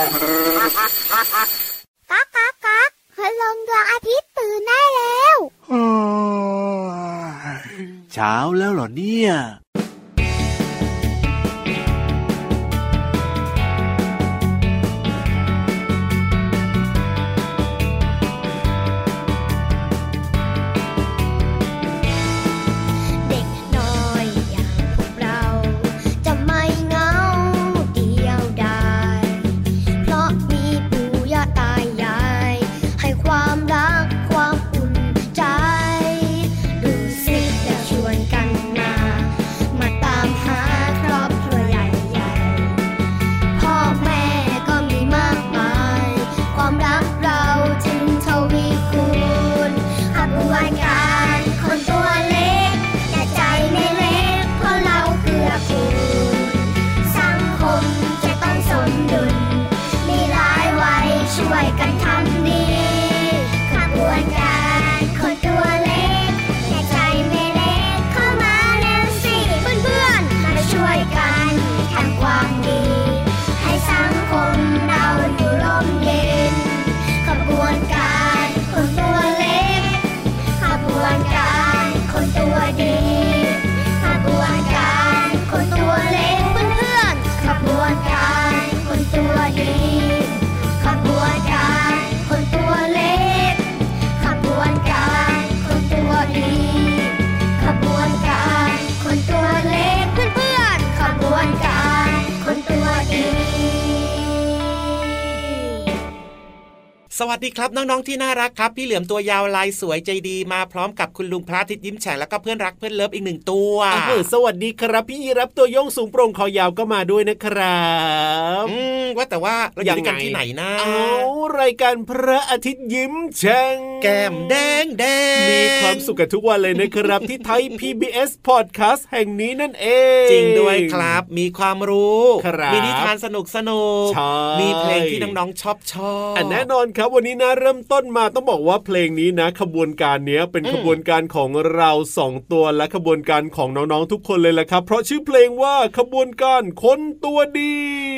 ก๊ากก๊ากก๊ากพลงดวงอาทิตย์ตื่นได้แล้วเช้าแล้วเหรอเนี่ย สวัสดีครับน้องๆที่น่ารักครับ พี่เหลือมตัวยาวลายสวยใจดีมาพร้อมกับคุณลุงพระอาทิตย์ยิ้มแฉ่งแล้วก็เพื่อนรักเพื่อนเลิฟอีกหนึ่งตัวเออสวัสดีครับพี่ยีรับตัวโยงสูงโปร่งคอยาวก็มาด้วยนะครับอืมว่าแต่ว่าเราอยู่ด้วยกันที่ไหนนะเอารายการพระอาทิตย์ยิ้มแฉ่งแก้มแดงแดงมีความสุขกันทุกวันเลยนะครับ ที่ไทย PBS Podcast แห่งนี้นั่นเอง จริงด้วยครับ มีความรู้ครับมีนิทานสนุกสนุกใช่มีเพลงที่น้องๆชอบชอบอันแน่นอนครับวันนี้นะเริ่มต้นมาต้องบอกว่าเพลงนี้นะ ขบวนการเนี้ยเป็นอืมขบวนการของเราสองตัวและขบวนการของน้องๆทุกคนเลยแหละครับ เพราะชื่อเพลงว่าขบวนการคนตัวดี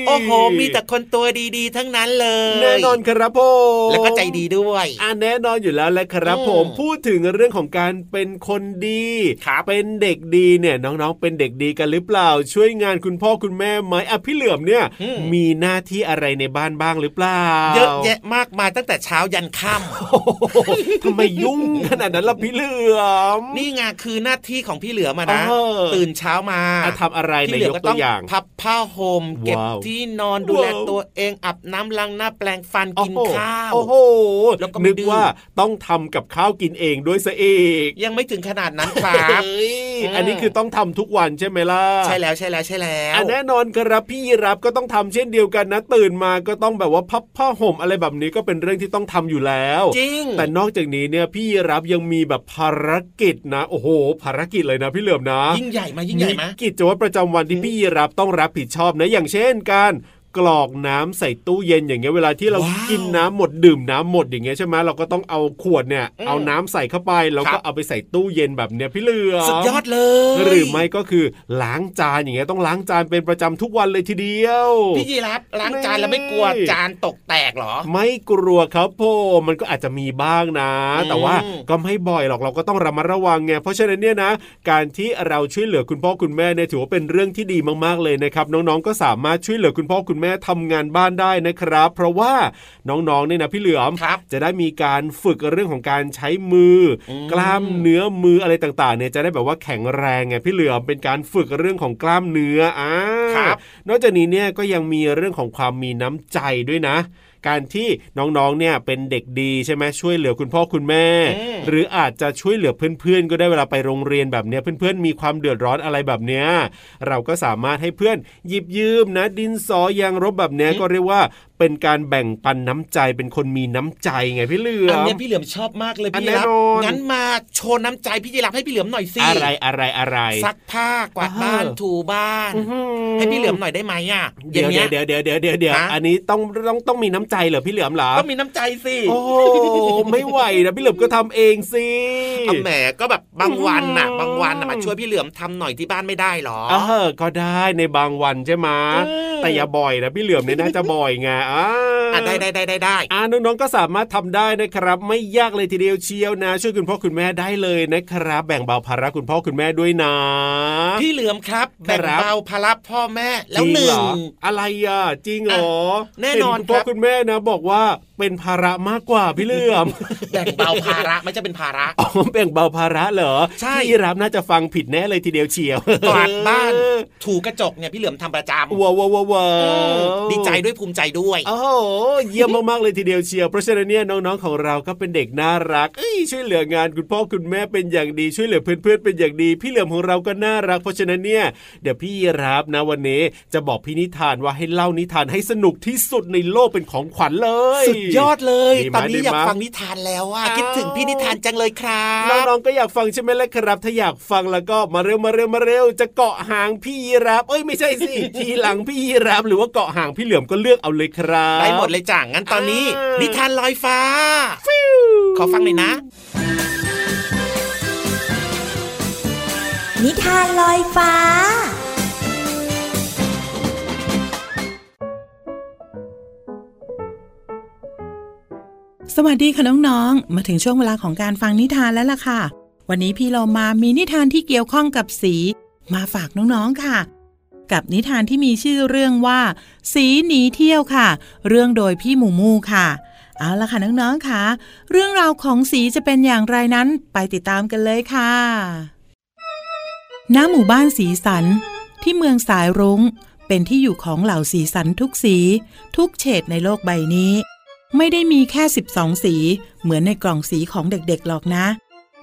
โอ้โหมีแต่คนตัวดีๆ ทั้งนั้นเลย แน่นอนครับผมแล้วก็ใจดีด้วยอ่าแน่นอนอยู่แล้วแหละครับอืมผมพูดถึงเรื่องของการเป็นคนดีครับเป็นเด็กดีเนี่ยน้องๆ เป็นเด็กดีกันหรือเปล่า ช่วยงานคุณพ่อคุณแม่ไหมอะพี่เหลือมเนี่ยอืมมีหน้าที่อะไรในบ้านบ้างหรือเปล่า เยอะแยะมากมายตั้งแต่เช้ายันค่ำโอ้โหทำไมยุ่งขนาดนั้นล่ะพี่เหลือม นี่ไงคือหน้าที่ของพี่เหลือมานะเออตื่นเช้ามาอะทำอะไรในพี่เหลืยอกก็ตัต้อวงอย่าง พับผ้าห่มเก็บว้าวที่นอนดูแลว้าวตัวเองอาบน้ำล้างหน้าแปลงฟันกินโอ้โหข้าว โอ้โหแล้วก็ไม่นึกดื้อว่าต้องทำกับข้าวกินเองด้วยซะอีกยังไม่ถึงขนาดนั้นครับเฮ้ย อืมอันนี้คือต้องทำทุกวันใช่ไหมล่ะ ใช่แล้วใช่แล้วใช่แล้วอันแน่นอนครับพี่ยีรับก็ต้องทำเช่นเดียวกันนะ ตื่นมาก็ต้องแบบว่าพับผ้าห่มอะไรแบบนี้ก็เป็นเรื่องที่ต้องทำอยู่แล้ว จริง แต่นอกจากนี้เนี่ยพี่ยีรับยังมีแบบภารกิจนะ โอ้โห ภารกิจเลยนะพี่เหลือมนะ ยิ่งใหญ่มายิ่งใหญ่มากิจวัตรประจำวันที่พี่ยีรับต้องรับผิดชอบนะอย่างเช่นการ กรอกน้ำใส่ตู้เย็นอย่างเงี้ยเวลาที่เราว้าวกินน้ำหมดดื่มน้ำหมดอย่างเงี้ยใช่ไหมเราก็ต้องเอาขวดเนี่ยอืมเอาน้ำใส่เข้าไปแล้วครัก็บเอาไปใส่ตู้เย็นแบบเนี้ยพี่เหลือมสุดยอดเลย หรือไม่ก็คือล้างจานอย่างเงี้ยต้องล้างจานเป็นประจำทุกวันเลยทีเดียวพี่ยีรับล้างจานแล้วไม่กลัวจานตกแตกเหรอ ไม่กลัวครับผมมันก็อาจจะมีบ้างนะอืมแต่ว่าก็ไม่บ่อยหรอกเราก็ต้องระมัดระวังไงเพราะฉะนั้นเนี่ยนะ การที่เราช่วยเหลือคุณพ่อคุณแม่เนี่ยถือว่าเป็นเรื่องที่ดีมากๆเลยนะครับน้องๆก็สามารถช่วยเหลือคุณพ่อคุณแม่ทำงานบ้านได้นะครับ เพราะว่าน้องๆเนี่ยนะพี่เหลือมครับจะได้มีการฝึกเรื่องของการใช้มืออมกล้ามเนื้อมืออะไรต่างๆเนี่ยจะได้แบบว่าแข็งแรงไงพี่เหลือมเป็นการฝึกเรื่องของกล้ามเนื้ออ่าครับนอกจากนี้เนี่ยก็ยังมีเรื่องของความมีน้ำใจด้วยนะ การที่น้องๆเนี่ยเป็นเด็กดีใช่ไหมช่วยเหลือคุณพ่อคุณแม่อืมหรืออาจจะช่วยเหลือเพื่อนๆ ก็ได้เวลาไปโรงเรียนแบบเนี้ยเพื่อนๆ มีความเดือดร้อนอะไรแบบเนี้ยเราก็สามารถให้เพื่อนหยิบยืมนะดินสอยางรบแบบเนี้ยก็เรียกว่า เป็นการแบ่งปันน้ำใจเป็นคนมีน้ำใจไงพี่เหลืออันมเนี้ยพี่เหลือมชอบมากเลยอันพี่ยีรับแน่นอนงั้นมาโชว์น้ำใจพี่ยีรับให้พี่เหลือมหน่อยสิอะไรอะไรอะไรซักผ้ากวาดอ่าบ้านถูบ้าน ให้พี่เหลือมหน่อยได้ไหมอะเดี๋ยวางงี้เดี๋ยวเดี๋ยวเดี๋ยวเดี๋ยวเดี๋ยวฮะอันนี้ต้องต้องต้องมีน้ำใจเหรอพี่เหลือมเหรอต้องมีน้ำใจสิโอ้โหไม่ไหวนะพี่เหลือมก็ทำเองสิเอาแหมก็แบบบางวันน่ะอืมบางวันน่ะมาช่วยพี่เหลือมทำหน่อยที่บ้านไม่ได้หรอเออก็ได้ในบางวันใช่ไหมอืมแต่อย่าบ่อยนะพี่เหลือมเนี่ยน่าจะบ่อยไงเออ่าอะได้ได้ได้ได้ได้อ่าน้องๆก็สามารถทำได้นะครับ ไม่ยากเลยทีเดียวเชียวนะ ช่วยคุณพ่อคุณแม่ได้เลยนะครับ แบ่งเบาภาระคุณพ่อคุณแม่ด้วยนะ พี่เหลือมครับครับแบ่งเบาภาระพ่อแม่แล้วจริหนึ่เรงออะไรอะจริงเหรอแน่นอนเห็คุณพ่อครับคุณแม่นะ บอกว่า เป็นภาระมากกว่าพี่เหลื่อมแบ่งเบาภาระไม่ใช่เป็นภาระอ๋อแบ่งเบาภาระเหรอใช่พี่รับน่าจะฟังผิดแน่เลยทีเดียวเชียวกวาดบ้านถูกระจกเนี่ยพี่เหลือมทำประจำว้าวว้าวว้าวว้าอืมวดีใจด้วยภูมิใจด้วยโอ้โหเยี่ยมมากๆเลยทีเดียวเชียวเพราะฉะนั้นเนี่ยน้องๆของเราก็เป็นเด็กน่ารักเอ้ยช่วยเหลืองานคุณพ่อคุณแม่เป็นอย่างดีช่วยเหลือเพื่อนๆเป็นอย่างดี พี่เหลือมของเราก็น่ารัก เพราะฉะนั้นเนี่ยเดี๋ยวพี่รับนะวันนี้จะบอกพี่นิทานว่าให้เล่านิทานให้สนุกที่สุดในโลกเป็นของขวัญเลย สุดยอดเลยดีไหมตอนนี้อยากดีไหมฟังนิทานแล้วอะอ้าวคิดถึงพี่นิทานจังเลยครับน้องๆก็อยากฟังใช่ไหมล่ะครับ ถ้าอยากฟังแล้วก็มาเร็วมาเร็วมาเร็วจะเกาะหางพี่ยีรับเอ้ยไม่ใช่สิทีหลังพี่ยีรับหรือว่าเกาะหางพี่เหลือมก็เลือกเอาเลยครับได้หมดเลยจ้ะงั้นตอนนี้อ่านินิทานลอยฟ้าขอฟังหน่อยนะ นิทานลอยฟ้า สวัสดีค่ะน้องๆ มาถึงช่วงเวลาของการฟังนิทานแล้วล่ะค่ะ วันนี้พี่เรามามีนิทานที่เกี่ยวข้องกับสี มาฝากน้องๆค่ะ กับนิทานที่มีชื่อเรื่องว่า สีหนีเที่ยวค่ะ เรื่องโดยพี่หมูมูค่ะ เอาละค่ะน้องๆค่ะ เรื่องราวของสีจะเป็นอย่างไรนั้นไปติดตามกันเลยค่ะ ณ หมู่บ้านสีสัน ที่เมืองสายรุง้ง เป็นที่อยู่ของเหล่าสีสันทุกสี ทุกเฉดในโลกใบนี้ ไม่ได้มีแค่ 12 สีเหมือนในกล่องสีของเด็กๆหรอกนะ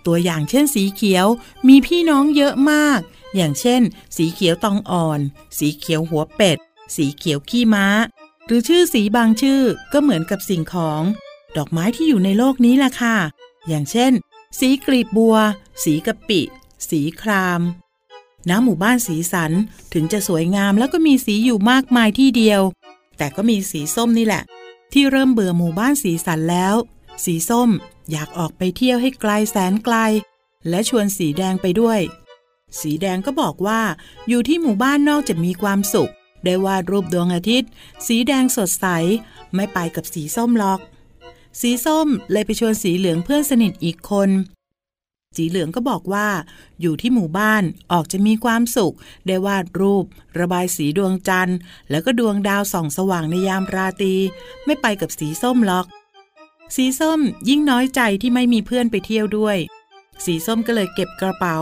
ตัวอย่างเช่นสีเขียวมีพี่น้องเยอะมาก อย่างเช่น สีเขียวตองอ่อน สีเขียวหัวเป็ด สีเขียวขี้ม้า หรือชื่อสีบางชื่อก็เหมือนกับสิ่งของ ดอกไม้ที่อยู่ในโลกนี้ล่ะค่ะ อย่างเช่น สีกลีบบัว สีกะปิ สีครามณหมู่บ้านสีสันถึงจะสวยงามแล้วก็มีสีอยู่มากมายที่เดียว แต่ก็มีสีส้มนี่แหละ ที่เริ่มเบื่อหมู่บ้านสีสันแล้ว สีส้มอยากออกไปเที่ยวให้ไกลแสนไกล และชวนสีแดงไปด้วย สีแดงก็บอกว่า อยู่ที่หมู่บ้านนอกจะมีความสุข ได้วาดรูปดวงอาทิตย์ สีแดงสดใส ไม่ไปกับสีส้มหรอก สีส้มเลยไปชวนสีเหลืองเพื่อนสนิทอีกคน สีเหลืองก็บอกว่า อยู่ที่หมู่บ้านออกจะมีความสุข ได้วาดรูป ระบายสีดวงจันทร์ แล้วก็ดวงดาวส่องสว่างในยามราตรีไม่ไปกับสีส้มหรอก สีส้มยิ่งน้อยใจที่ไม่มีเพื่อนไปเที่ยวด้วย สีส้มก็เลยเก็บกระเป๋า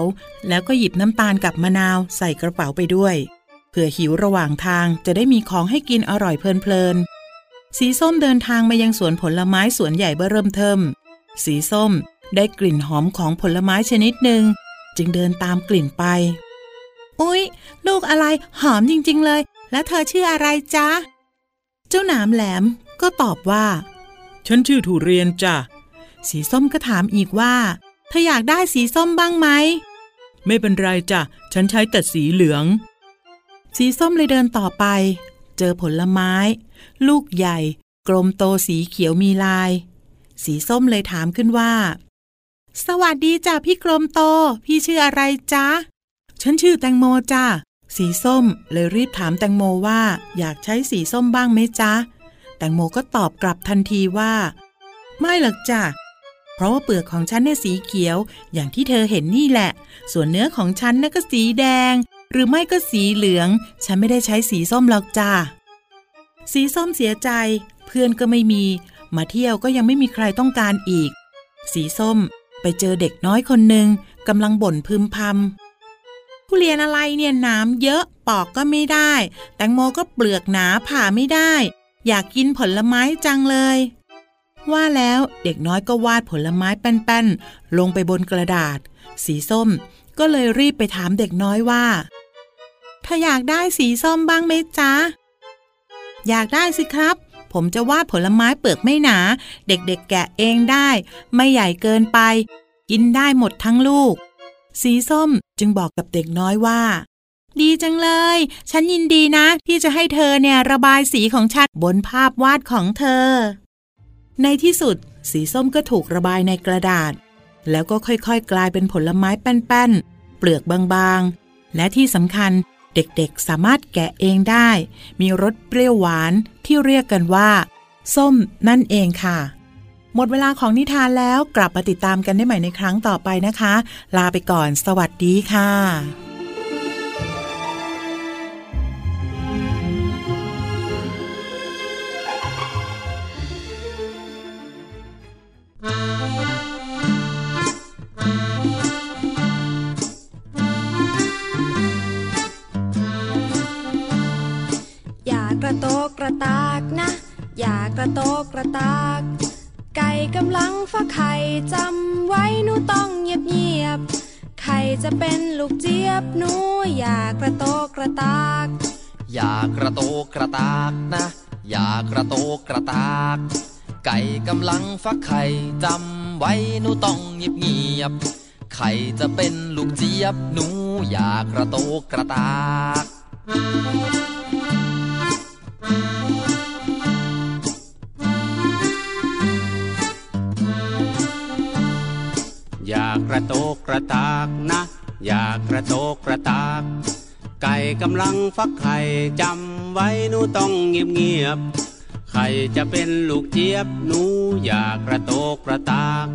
แล้วก็หยิบน้ำตาลกับมะนาวใส่กระเป๋าไปด้วยเผื่อหิวระหว่างทางจะได้มีของให้กินอร่อยเพลินๆสีส้มเดินทางมายังสวนผลไม้สวนใหญ่เบ้อเริ่มเทิม สีส้ม ได้กลิ่นหอมของผลไม้ชนิดหนึ่ง จึงเดินตามกลิ่นไป อุ๊ย ลูกอะไรหอมจริง ๆ เลย แล้วเธอชื่ออะไรจ๊ะ เจ้าหนามแหลมก็ตอบว่า ฉันชื่อทุเรียนจ้ะ สีส้มก็ถามอีกว่า เธออยากได้สีส้มบ้างไหม ไม่เป็นไรจ้ะ ฉันใช้แต่สีเหลือง สีส้มเลยเดินต่อไป เจอผลไม้ ลูกใหญ่ กลมโตสีเขียวมีลาย สีส้มเลยถามขึ้นว่า สวัสดีจ้ะพี่กลมโต พี่ชื่ออะไรจ๊ะ ฉันชื่อแตงโมจ้ะ สีส้มเลยรีบถามแตงโมว่า อยากใช้สีส้มบ้างไหมจ๊ะ แตงโมก็ตอบกลับทันทีว่า ไม่หรอกจ้ะ เพราะว่าเปลือกของฉันเนี่ยสีเขียว อย่างที่เธอเห็นนี่แหละ ส่วนเนื้อของฉันน่ะก็สีแดง หรือไม่ก็สีเหลือง ฉันไม่ได้ใช้สีส้มหรอกจ้ะ สีส้มเสียใจ เพื่อนก็ไม่มี มาเที่ยวก็ยังไม่มีใครต้องการอีก สีส้ม ไปเจอเด็กน้อยคนหนึ่งกำลังบ่นพึมพำทุเรียนอะไรเนี่ยนามเยอะปอกก็ไม่ได้ แตงโมก็เปลือกหนาผ่าไม่ได้ อยากกินผลไม้จังเลย ว่าแล้วเด็กน้อยก็วาดผลไม้แป้นๆลงไปบนกระดาษ สีส้ม ก็เลยรีบไปถามเด็กน้อยว่าเธออยากได้สีส้มบ้างไหมจ๊ะ อยากได้สิครับ ผมจะวาดผลไม้เปลือกไม่หนา เด็กๆแกะเองได้ ไม่ใหญ่เกินไป กินได้หมดทั้งลูก สีส้มจึงบอกกับเด็กน้อยว่า ดีจังเลย ฉันยินดีนะ ที่จะให้เธอเนี่ยระบายสีของฉันบนภาพวาดของเธอ ในที่สุด สีส้มก็ถูกระบายในกระดาษ แล้วก็ค่อยๆ กลายเป็นผลไม้แป้นๆเปลือกบางๆ และที่สำคัญ เด็กๆสามารถแกะเองได้ มีรสเปรี้ยวหวานที่เรียกกันว่า ส้มนั่นเองค่ะ หมดเวลาของนิทานแล้วกลับมาติดตามกันได้ใหม่ในครั้งต่อไปนะคะ ลาไปก่อน สวัสดีค่ะ ระโตกกระตากนะ อย่ากระโตกกระตาก ไก่กำลังฟักไข่จำไว้หนูต้องเงียบเงียบไข่จะเป็นลูกเจี๊ยบหนูอย่ากระโตกกระตาก อย่ากระโตกกระตากนะ อย่ากระโตกกระตาก ไก่กำลังฟักไข่จำไว้หนูต้องเงียบเงียบไข่จะเป็นลูกเจี๊ยบหนูอย่ากระโตกกระตาก กระโตกกระตากนะ อย่ากระโตกกระตาก ไก่กำลังฟักไข่จำไว้หนูต้องเงียบเงียบไข่จะเป็นลูกเจี๊ยบหนูอย่ากระโตกกระตาก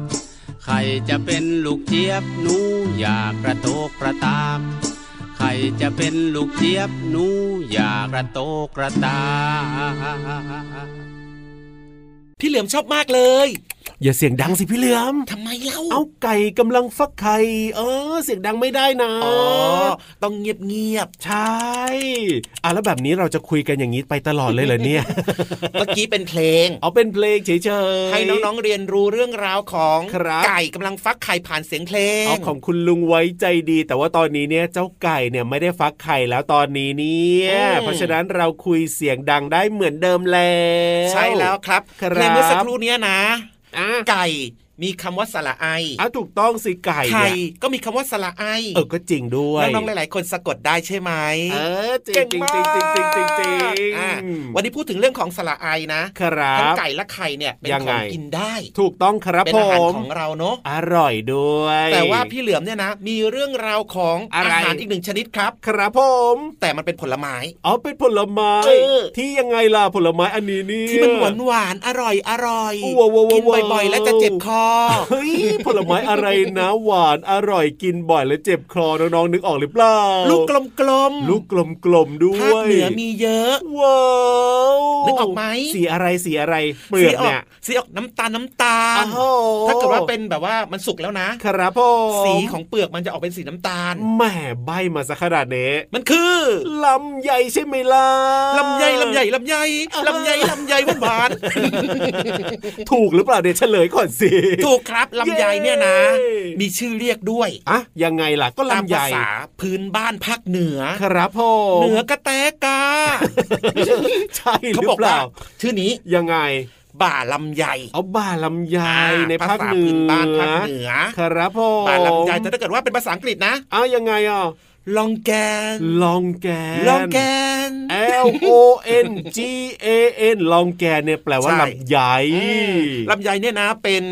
ไข่จะเป็นลูกเจี๊ยบหนูอย่ากระโตกกระตากไข่จะเป็นลูกเจี๊ยบหนูอย่ากระโตกกระตากพี่เหลือมชอบมากเลยอย่าเสียงดังสิพี่เหลือมทำไมเล่า เอาไก่กำลังฟักไข่ เออ เสียงดังไม่ได้นะ อ๋อ ต้องเงียบเงียบใช่ อะแล้วแบบนี้เราจะคุยกันอย่างนี้ไปตลอดเลยเหรอเนี่ยๆเมื่อกี้เป็นเพลง เอาเป็นเพลงเฉยๆ ให้น้องๆเรียนรู้เรื่องราวของครับไก่กำลังฟักไข่ผ่านเสียงเพลง เอาของคุณลุงไว้ใจดี แต่ว่าตอนนี้เนี่ยเจ้าไก่เนี่ยไม่ได้ฟักไข่แล้วตอนนี้เนี่ยอืมเพราะฉะนั้นเราคุยเสียงดังได้เหมือนเดิมแล้ว ใช่แล้วครับครับเพลงเมื่อสักครู่เนี้ยนะอะ ไก่ มีคำว่าสระไออะถูกต้องสิไก่ไข่เนี่ยก็มีคำว่าสระไอเออก็จริงด้วยน้องๆหลายๆคนสะกดได้ใช่ไหมเออจริงเก่งจริงมากจริงจริงจริงจริงจริงอะวันนี้พูดถึงเรื่องของสระไอนะครัทั้งบไก่และไข่เนี่ยเป็นยังขไงองกินได้ ถูกต้องครับเป็นผอาหารมของเราเนอะอร่อยด้วย แต่ว่าพี่เหลือมเนี่ยนะ มีเรื่องราวของอะไรอาหารอีกหนึ่งชนิดครับ ครับผมแต่มันเป็นผลไม้เอาเป็นผลไม้เออที่ยังไงล่ะผลไม้อันนี้เนี่ยที่มันหวานหวานๆอร่อยอร่อยว้าวว้าวกินว้าวบ่อยๆแล้วจะเจ็บคอเฮ้ยผลไม้อะไรนะหวานอร่อยกินบ่อยแล้วเจ็บคอน้องๆนึกออกหรือเปล่าลูกกลมๆลูกกลมๆด้ภาวยคเหนือมีเยอะว้าวนึกออกไหมสีอะไรสีอะไรเปลือกเนี่ยสีออกน้ำตาลน้ำตาลอ้าวถ้าเกิดว่าเป็นแบบว่ามันสุกแล้วนะครับผมสีของเปลือกมันจะออกเป็นสีน้ำตาลแหม่ใบมาสักขนาดนี้มันคือลำใหญ่ใช่ไหมล่ะลำไยลำไยลำไยลำไยลำไยหวานหวานถูกหรือเปล่าเดี๋ยวเฉลยก่อนสิๆถูกครับลำไยเนี่ยนะเย้มีชื่อเรียกด้วยอะยังไงล่ะก็ตามลำใหภาญ่ษาพื้นบ้านภาคเหนือ ครับผมเหนือกระแตกาใช่หเขารือบอกเปว่าล่าชื่อนี้ยังไงบ่าลำไยเอาบ่าลำไยอ่ในภาคษเหนือพื้นบ้านภาคเหนือ ครับผมบ่าลำไยแต่ถ้าเกิดว่าเป็นภาษาอังกฤษนะเอายังไงอะ ลองแกน ลองแกน ลองแกน L O N G A N ลองแกนเนี่ยแปลว่าใช่ลำใหญ่ลำไยเนี่ยนะ เป็น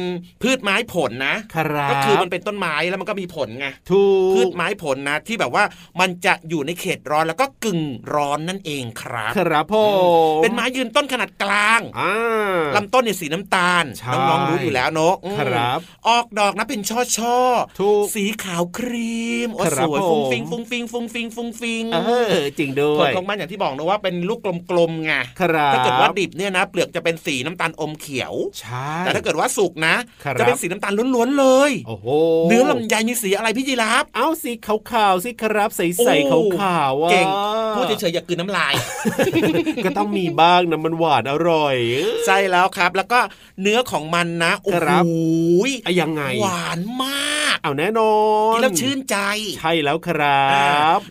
พืชไม้ผลนะครับก็คือมันเป็นต้นไม้แล้วมันก็มีผลไง ถูพืกชไม้ผลนะ ที่แบบว่ามันจะอยู่ในเขตร้อนแล้วก็กึ่งร้อนนั่นเองครับ ครับผมเป็นไม้ยืนต้นขนาดกลางอ่าลำต้นเนี่ยสีน้ำตาลใช่น้องๆรู้อยู่แล้วเนอะอืมครับ ออกดอกนะเป็นช่อช่อๆถูกสีขาวครีมโอ้ครับสวยผมฟุ้งฟิงฟุ้งฟิงฟุ้งฟิงฟุ้งฟิงเออจริงด้ผวลยของมันอย่างที่บอกนะว่าเป็นลูกกลมๆไงครับถ้าเกิดว่าดิบเนี่ยนะ เปลือกจะเป็นสีน้ำตาลอมเขียวใช่แต่ถ้าเกิดว่าสุกนะครับจะเป็นสีน้ำตาลล้วนๆเลยโอ้โหเนื้อลำไยมีสีอะไรพี่จีราฟเอาสีขาวๆสิครับใสโอ้ๆขาวๆอะเก่งพูดเฉยๆอย่ากลืนน้ำลาย ก็ต้องมีบ้างนะมันหวานอร่อยใช่แล้วครับ แล้วก็เนื้อของมันนะโอ้คโหรับอะยังไงหวานมาก เอาแน่นอนกินแล้วชื่นใจ ใช่แล้วครับ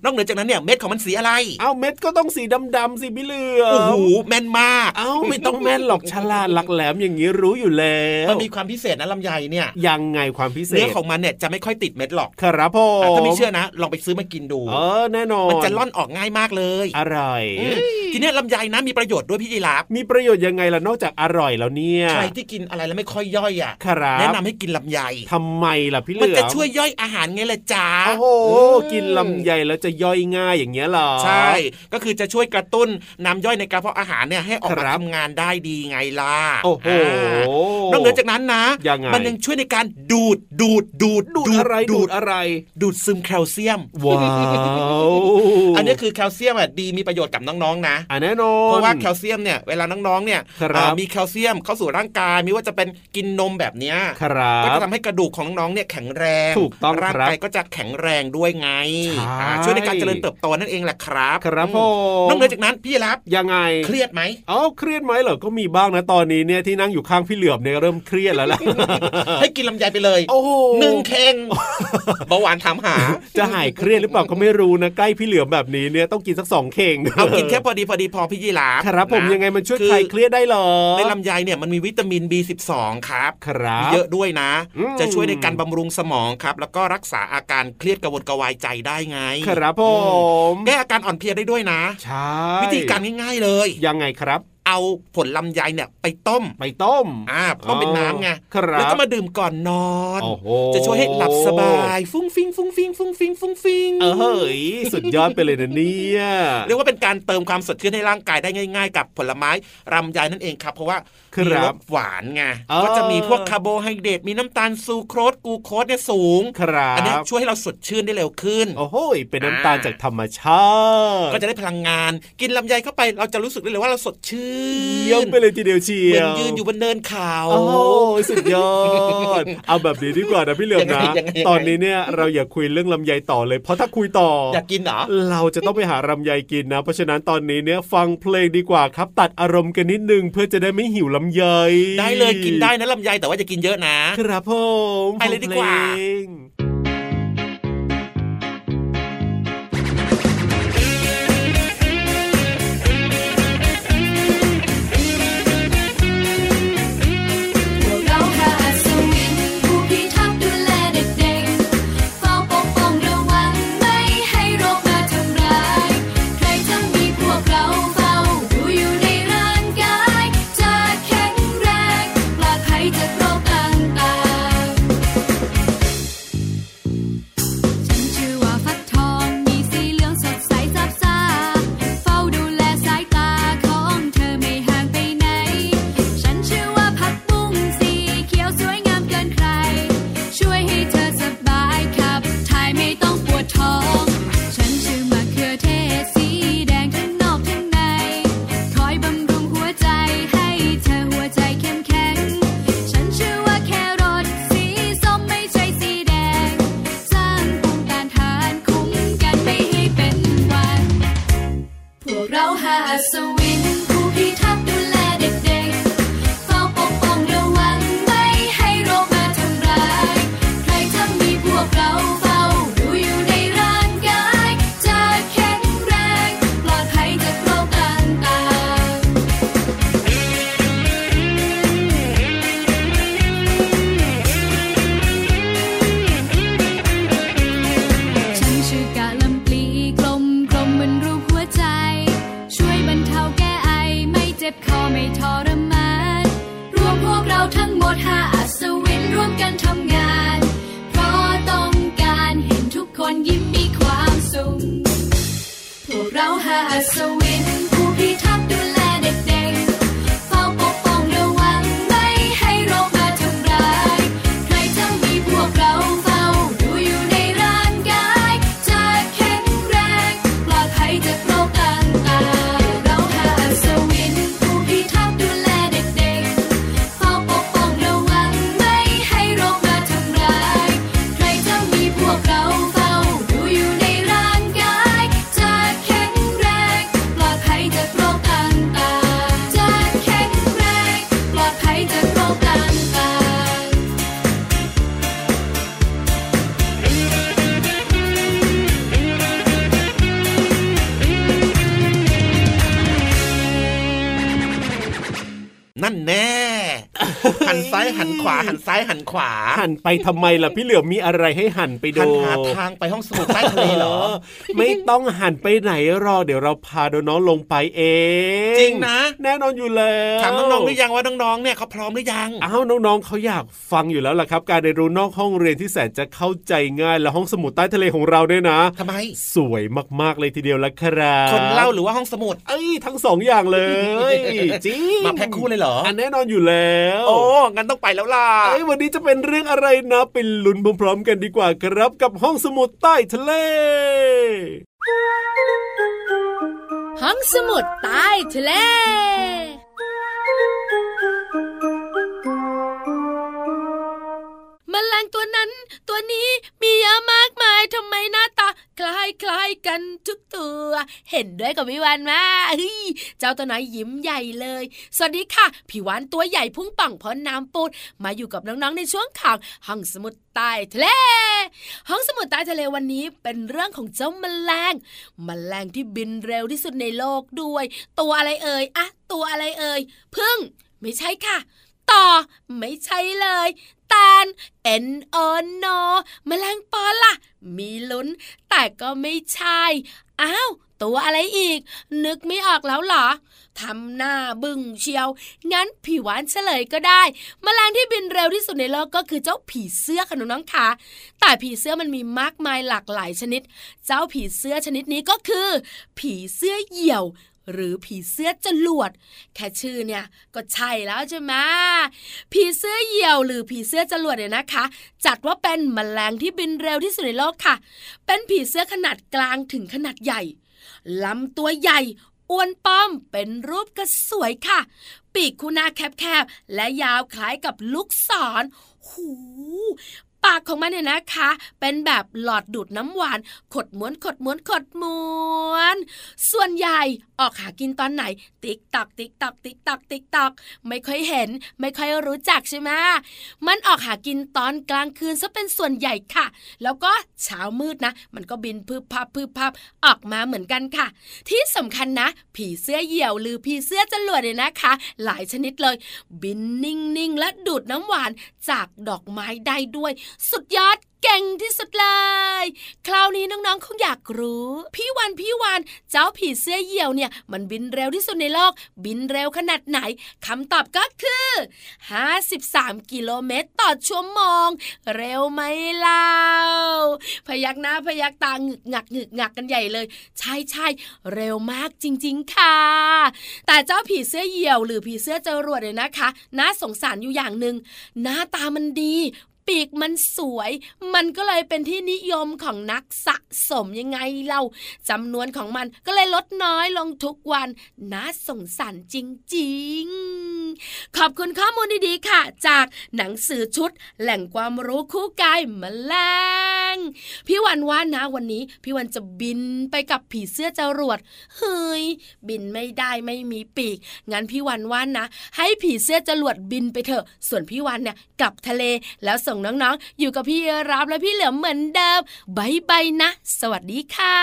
นอกเหนือจากนั้นเนี่ยเม็ดของมันสีอะไร เอาเม็ดก็ต้องสีดำๆสิพี่เหลือมโอ้โหแม่นมากเอาไม่ต้องแม่นหรอกฉลาดหลักแหลมอย่างนี้รู้อยู่แล้วมันมีความพิเศษนะลำไยเนี่ยยังไงความพิเศษเนื้อของมันเนี่ยจะไม่ค่อยติดเม็ดหรอกครับผมอะถ้าไม่เชื่อนะ ลองไปซื้อมากินดูเออแน่นอน มันจะล่อนออกง่ายมากเลยอร่อยอืมทีเนี้ยลำไยนะมีประโยชน์ด้วยพี่ยีราฟมีประโยชน์ยังไงล่ะนอกจากอร่อยแล้วเนี่ยใครที่กินอะไรแล้วไม่ค่อยย่อยอะครับแนะนำให้กินลำไยทำไมล่ะพี่เหมันลือจะช่วยย่อยอาหารไงล่ะจ๊ะโอ้โหอืมกินลำไยแล้วจะย่อยง่ายอย่างเงี้ยเหรอ ใช่ ก็คือจะช่วยกระตุ้นน้ำย่อยในกระเพาะอาหารเนี่ยให้ออกมาครับทำงานได้ดีไงล่ะ โอ้โหานอกเหนือจากนั้นนะยังไงมันยังช่วยในการดูดดูดดูดดูดอะไรดูดอะไร ดูดซึมแคลเซียม ว้าว อันนี้คือแคลเซียมอะดีมีประโยชน์กับน้องๆนะอะแน่นอนเพราะว่าแคลเซียมเนี่ยเวลาน้องๆเนี่ยครับอ่ามีแคลเซียมเข้าสู่ร่างกายไม่ว่าจะเป็นกินนมแบบเนี้ยครับก็จะทำให้กระดูกของน้องๆเนี่ยแข็งแรงถูกต้องร่างครับกายก็จะแข็งแรงด้วยไงใช่อ่าช่วยในการเจริญเติบโตนั่นเองแหละครับ ครับอืผมนอกเหนือจากนั้นพี่รับยังไงเครียดไหมเอ้าเครียดไหมเหรอก็มีบ้างนะตอนนี้เนี่ยที่นั่งอยู่ข้างพี่เหลือมเนี่ยเริ่มเครียดแล้วล่ะให้กินลำไยไปเลยโอ้โหหนึ่งเข่งเบาหวานถามหา จะหายเครียดหรือเปล่าก็ไม่รู้นะใกล้พี่เหลือมแบบนี้เนี่ยต้องกินสักสองเข่งเอากินแค่พอดีพอดีพอพี่ยีราฟครับผมนะยังไงมันช่วยคือคลายเครียดได้เหรอในลำไยเนี่ยมันมีวิตามิน B12 ครับครับมีเยอะด้วยนะอืมจะช่วยในการบำรุงสมองครับ แล้วก็รักษาอาการเครียดกระวนกระวายใจได้ไง ครับผม แก้อาการอ่อนเพลียได้ด้วยนะ ใช่ วิธีการง่ายๆเลย ยังไงครับ เอาผลลำไยเนี่ยไปต้มไปต้มอ่าต้มเป็นน้ำไงครับแล้วก็มาดื่มก่อนนอนโอ้โหจะช่วยให้หลับสบาย ฟุ้งฟิงฟุ้งฟิงฟุ้งฟิงฟุ้งฟิงเออเฮ้ยสุดยอดไปเลยนะเนี่ยเรียกว่าเป็นการเติมความสดชื่นให้ร่างกายได้ง่าย ๆ กับผลไม้ลำไยนั่นเองครับ เพราะว่าครับมีรสหวานไงอ๋อก็จะมีพวกคาร์โบไฮเดรตมีน้ำตาลซูโครสกลูโคสเนี่ยสูงครับอันเนี้ยช่วยให้เราสดชื่นได้เร็วขึ้นโอ้โหเป็นน้ำตาลจากธรรมชาติ ก็จะได้พลังงาน กินลำไยเข้าไปเราจะรู้สึกได้เลยว่าเราสดชื่นเยี่ยมไปเลยทีเดียวเชีเหมืยอนวยืนอยู่บนเนินเขาโอ้โหสุดยอด เอาแบบนี้ดีกว่านะพี่เหลือมนะยังไงยังไงยังไงตอนนี้เนี่ยเราอย่าคุยเรื่องลำไยต่อเลย เพราะถ้าคุยต่อออยากกินเหรอเราจะต้องไปหาลำไยกินนะ เพราะฉะนั้นตอนนี้เนี่ยฟังเพลงดีกว่าครับ ตัดอารมณ์กันนิดนึงเพื่อจะได้ไม่หิวลำไย ได้เลยกินได้นะลำไยแต่ว่าจะกินเยอะนะ ครับผมไปเลยดีกว่า ส หันซ้ายหันขวา หันไปทำไมล่ะพี่เหลือมมีอะไรให้หันไปดูหันหาทางไปห้องสมุดใต้ทะเลเหรอ ไม่ต้องหันไปไหนหรอกเดี๋ยวเราพาน้องๆลงไปเอง จริงนะ แน่นอนอยู่แล้วถามน้องๆหรือยังว่าน้องๆเนี่ยเขาพร้อมหรือยังอ้าวน้องๆเขาอยากฟังอยู่แล้วล่ะครับ การเรียนรู้นอกห้องเรียนที่แสนจะเข้าใจง่ายและห้องสมุดใต้ทะเลของเราด้วยนะทำไม สวยมากๆเลยทีเดียวละครับคนเล่าหรือว่าห้องสมุดเอ้ยทั้งสองอย่างเลยจริงมาแพ็คคู่เลยเหรออันแน่นอนอยู่แล้วโอ้งั้นต้องไปแล้วล่ะเอ้ยวันนี้จะเป็นเรื่องอะไรนะเป็นลุ้นพร้อมๆกันดีกว่าครับกับห้องสมุดใต้ทะเล ห้องสมุดใต้ทะเล มแมลงตัวนั้น ตัวนี้มีเยอะมากมายทำไมหน้าตาคล้ายคล้ายกันทุกตัว เห็นด้วยกับพี่วันมาเฮ้ยเจ้าตัวน้อยยิ้มใหญ่เลย สวัสดีค่ะพี่วานตัวใหญ่พุ่งป่องพรน้ำปูดมาอยู่กับน้องๆในช่วงข่าวห้องสมุดใต้ทะเล ห้องสมุดใต้ทะเลวันนี้เป็นเรื่องของเจ้าแมลงแมลงที่บินเร็วที่สุดในโลกด้วย ตัวอะไรเอ่ยอะตัวอะไรเอ่ยพึ่งไม่ใช่ค่ะ ต่อไม่ใช่เลย แตน N O N O แมลงปอล่ะ มีลุ้น แต่ก็ไม่ใช่อ้าวตัวอะไรอีก นึกไม่ออกแล้วเหรอทำหน้าบึ้งเชียว งั้นผีหวานเฉลยก็ได้มแมลงที่บินเร็วที่สุดในโลกก็คือเจ้าผีเสื้อค่ะน้องๆค่ะแต่ผีเสื้อมันมีมากมายหลากหลายชนิด เจ้าผีเสื้อชนิดนี้ก็คือ ผีเสื้อเหี่ยว หรือผีเสื้อจรวด แค่ชื่อเนี่ยก็ใช่แล้วใช่ไหมผีเสื้อเหยี่ยวหรือผีเสื้อจรวดเนี่ยนะคะ จัดว่าเป็นแมลงที่บินเร็วที่สุดในโลกค่ะ เป็นผีเสื้อขนาดกลางถึงขนาดใหญ่ลำตัวใหญ่อ้วนป้อมเป็นรูปกระสวยค่ะ ปีกคูหนาแคบๆ และยาวคล้ายกับลูกศร หู ปากของมันเนี่ยนะคะ เป็นแบบหลอดดูดน้ำหวาน ขดม้วนขดม้วนขดม้วน ส่วนใหญ่ออกหากินตอนไหน ติ๊กตอกติ๊กตอกติ๊กตอกติ๊กตอกไม่ค่อยเห็น ไม่ค่อยรู้จักใช่ไหมมันออกหากินตอนกลางคืนซะเป็นส่วนใหญ่ค่ะ แล้วก็เช้ามืดนะ มันก็บินพืบพับพืบพับออกมาเหมือนกันค่ะ ที่สำคัญนะ ผีเสื้อเหี่ยวหรือผีเสื้อจรวดเนี่ยนะคะ หลายชนิดเลย บินนิ่งๆและดูดน้ำหวานจากดอกไม้ได้ด้วยสุดยอดเก่งที่สุดเลย คราวนี้น้องๆคงอยากรู้ พี่วันพี่วันเจ้าผีเสื้อเหี่ยวเนี่ย มันบินเร็วที่สุดในโลก บินเร็วขนาดไหนคำตอบก็คือ 53 กิโลเมตรต่อชั่วโมง เร็วไหมเล่าพยักหน้าพยักตาหงึกหงักหงึกงักกันใหญ่เลย ใช่ใช่เร็วมากจริง ๆ ค่ะ แต่เจ้าผีเสื้อเหี่ยว หรือผีเสื้อจรวดเนี่ยนะคะ น่าสงสารอยู่อย่างหนึ่งหน้าตามันดี ปีกมันสวย มันก็เลยเป็นที่นิยมของนักสะสมยังไงเล่าจำนวนของมันก็เลยลดน้อยลงทุกวันน่าสงสารจริง ๆ ขอบคุณข้อมูลดีๆค่ะ จากหนังสือชุด แหล่งความรู้คู่กายแมลงพี่วันว่านะวันนี้ พี่วันจะบินไปกับผีเสื้อจรวดเฮ้ยบินไม่ได้ไม่มีปีก งั้นพี่วันว่านะ ให้ผีเสื้อจรวดบินไปเถอะ ส่วนพี่วันเนี่ยกลับทะเลแล้วส่งน้องๆ อยู่กับพี่รับและพี่เหลือมเหมือนเดิมบายบายนะ สวัสดีค่ะ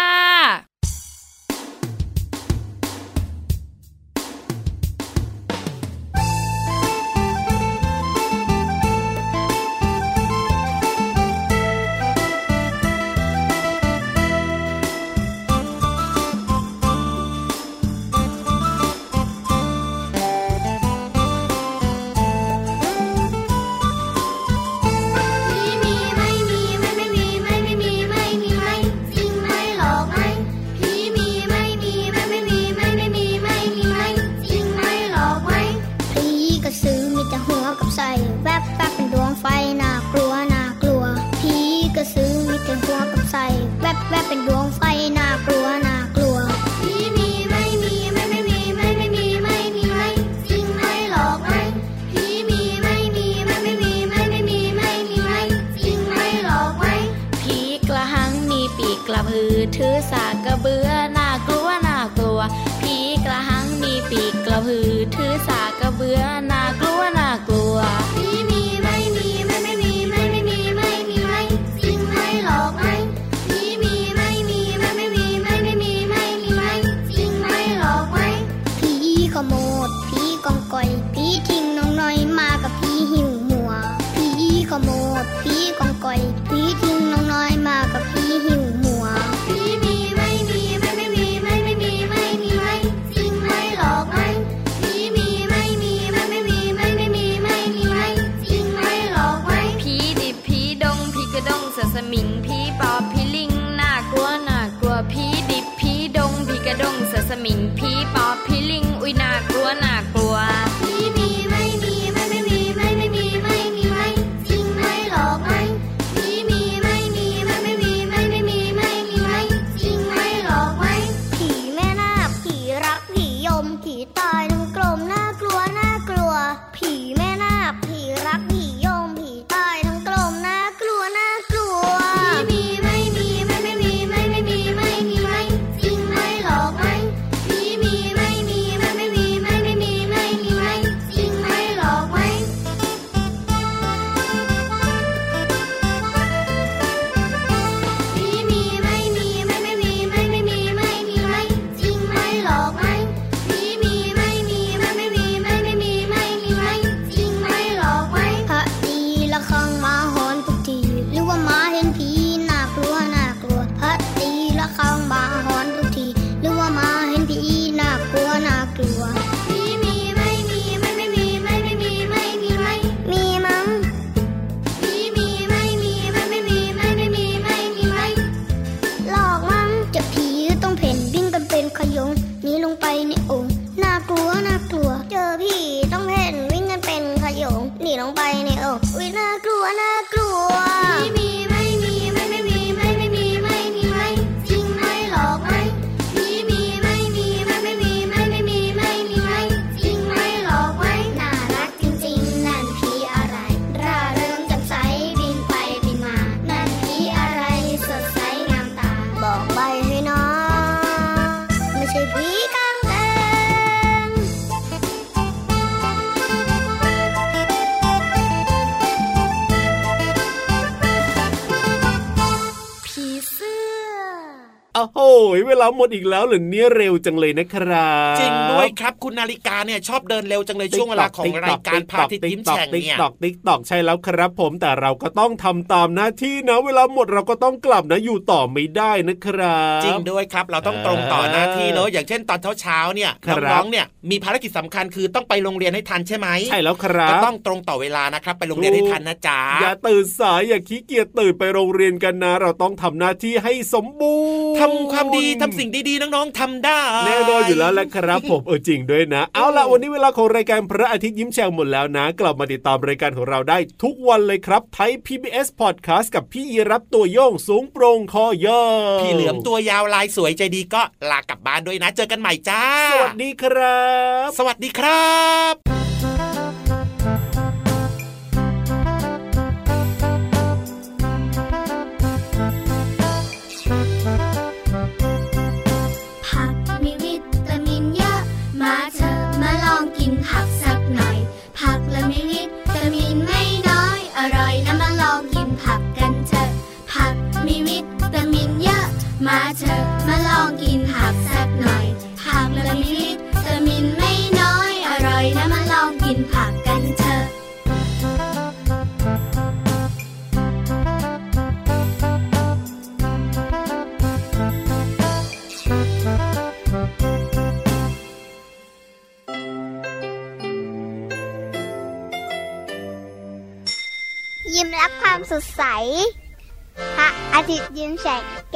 เวลาหมดอีกแล้วเหรอเนี่ยเร็วจังเลยนะครับจริงด้วยครับคุณนาฬิกาเนี่ยชอบเดินเร็วจังเลยช่วงเวลาของรายการพระอาทิตย์ยิ้มแฉ่งเนี่ยติ๊กตอกติ๊กตอกใช่แล้วครับ ผมแต่เราก็ต้องทำตามหน้าที่นะ เวลาหมดเราก็ต้องกลับนะอยู่ต่อไม่ได้นะครับจริงด้วยครับเราต้องตรงต่อหน้าที่เนอะอย่างเช่นตอนเช้าๆเนี่ยครับน้องๆเนี่ยมีภารกิจสำคัญคือต้องไปโรงเรียนให้ทันใช่ไหมใช่แล้วครับก็ต้องตรงต่อเวลานะครับไปโรงเรียนให้ทันนะจ๊ะอย่าตื่นสายอย่าขี้เกียจตื่นไปโรงเรียนกันนะ เราต้องทำหน้าที่ให้สมบูรณ์ทำความดีทำสิ่งดีๆน้องๆทำได้แน่นอนอยู่แล้วแหละครับผมเออจริงด้วยนะ เอาล่ะวันนี้เวลาของรายการพระอาทิตย์ยิ้มแฉ่งหมดแล้วนะ กลับมาติดตามรายการของเราได้ทุกวันเลยครับไทย PBS Podcast กับพี่ยีรับตัวโยงสูงโปร่งคอย่อพี่เหลือมตัวยาวลายสวยใจดีก็ลากลับบ้านด้วยนะ เจอกันใหม่จ้า สวัสดีครับ สวัสดีครับ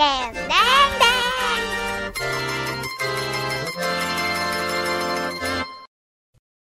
ยิ้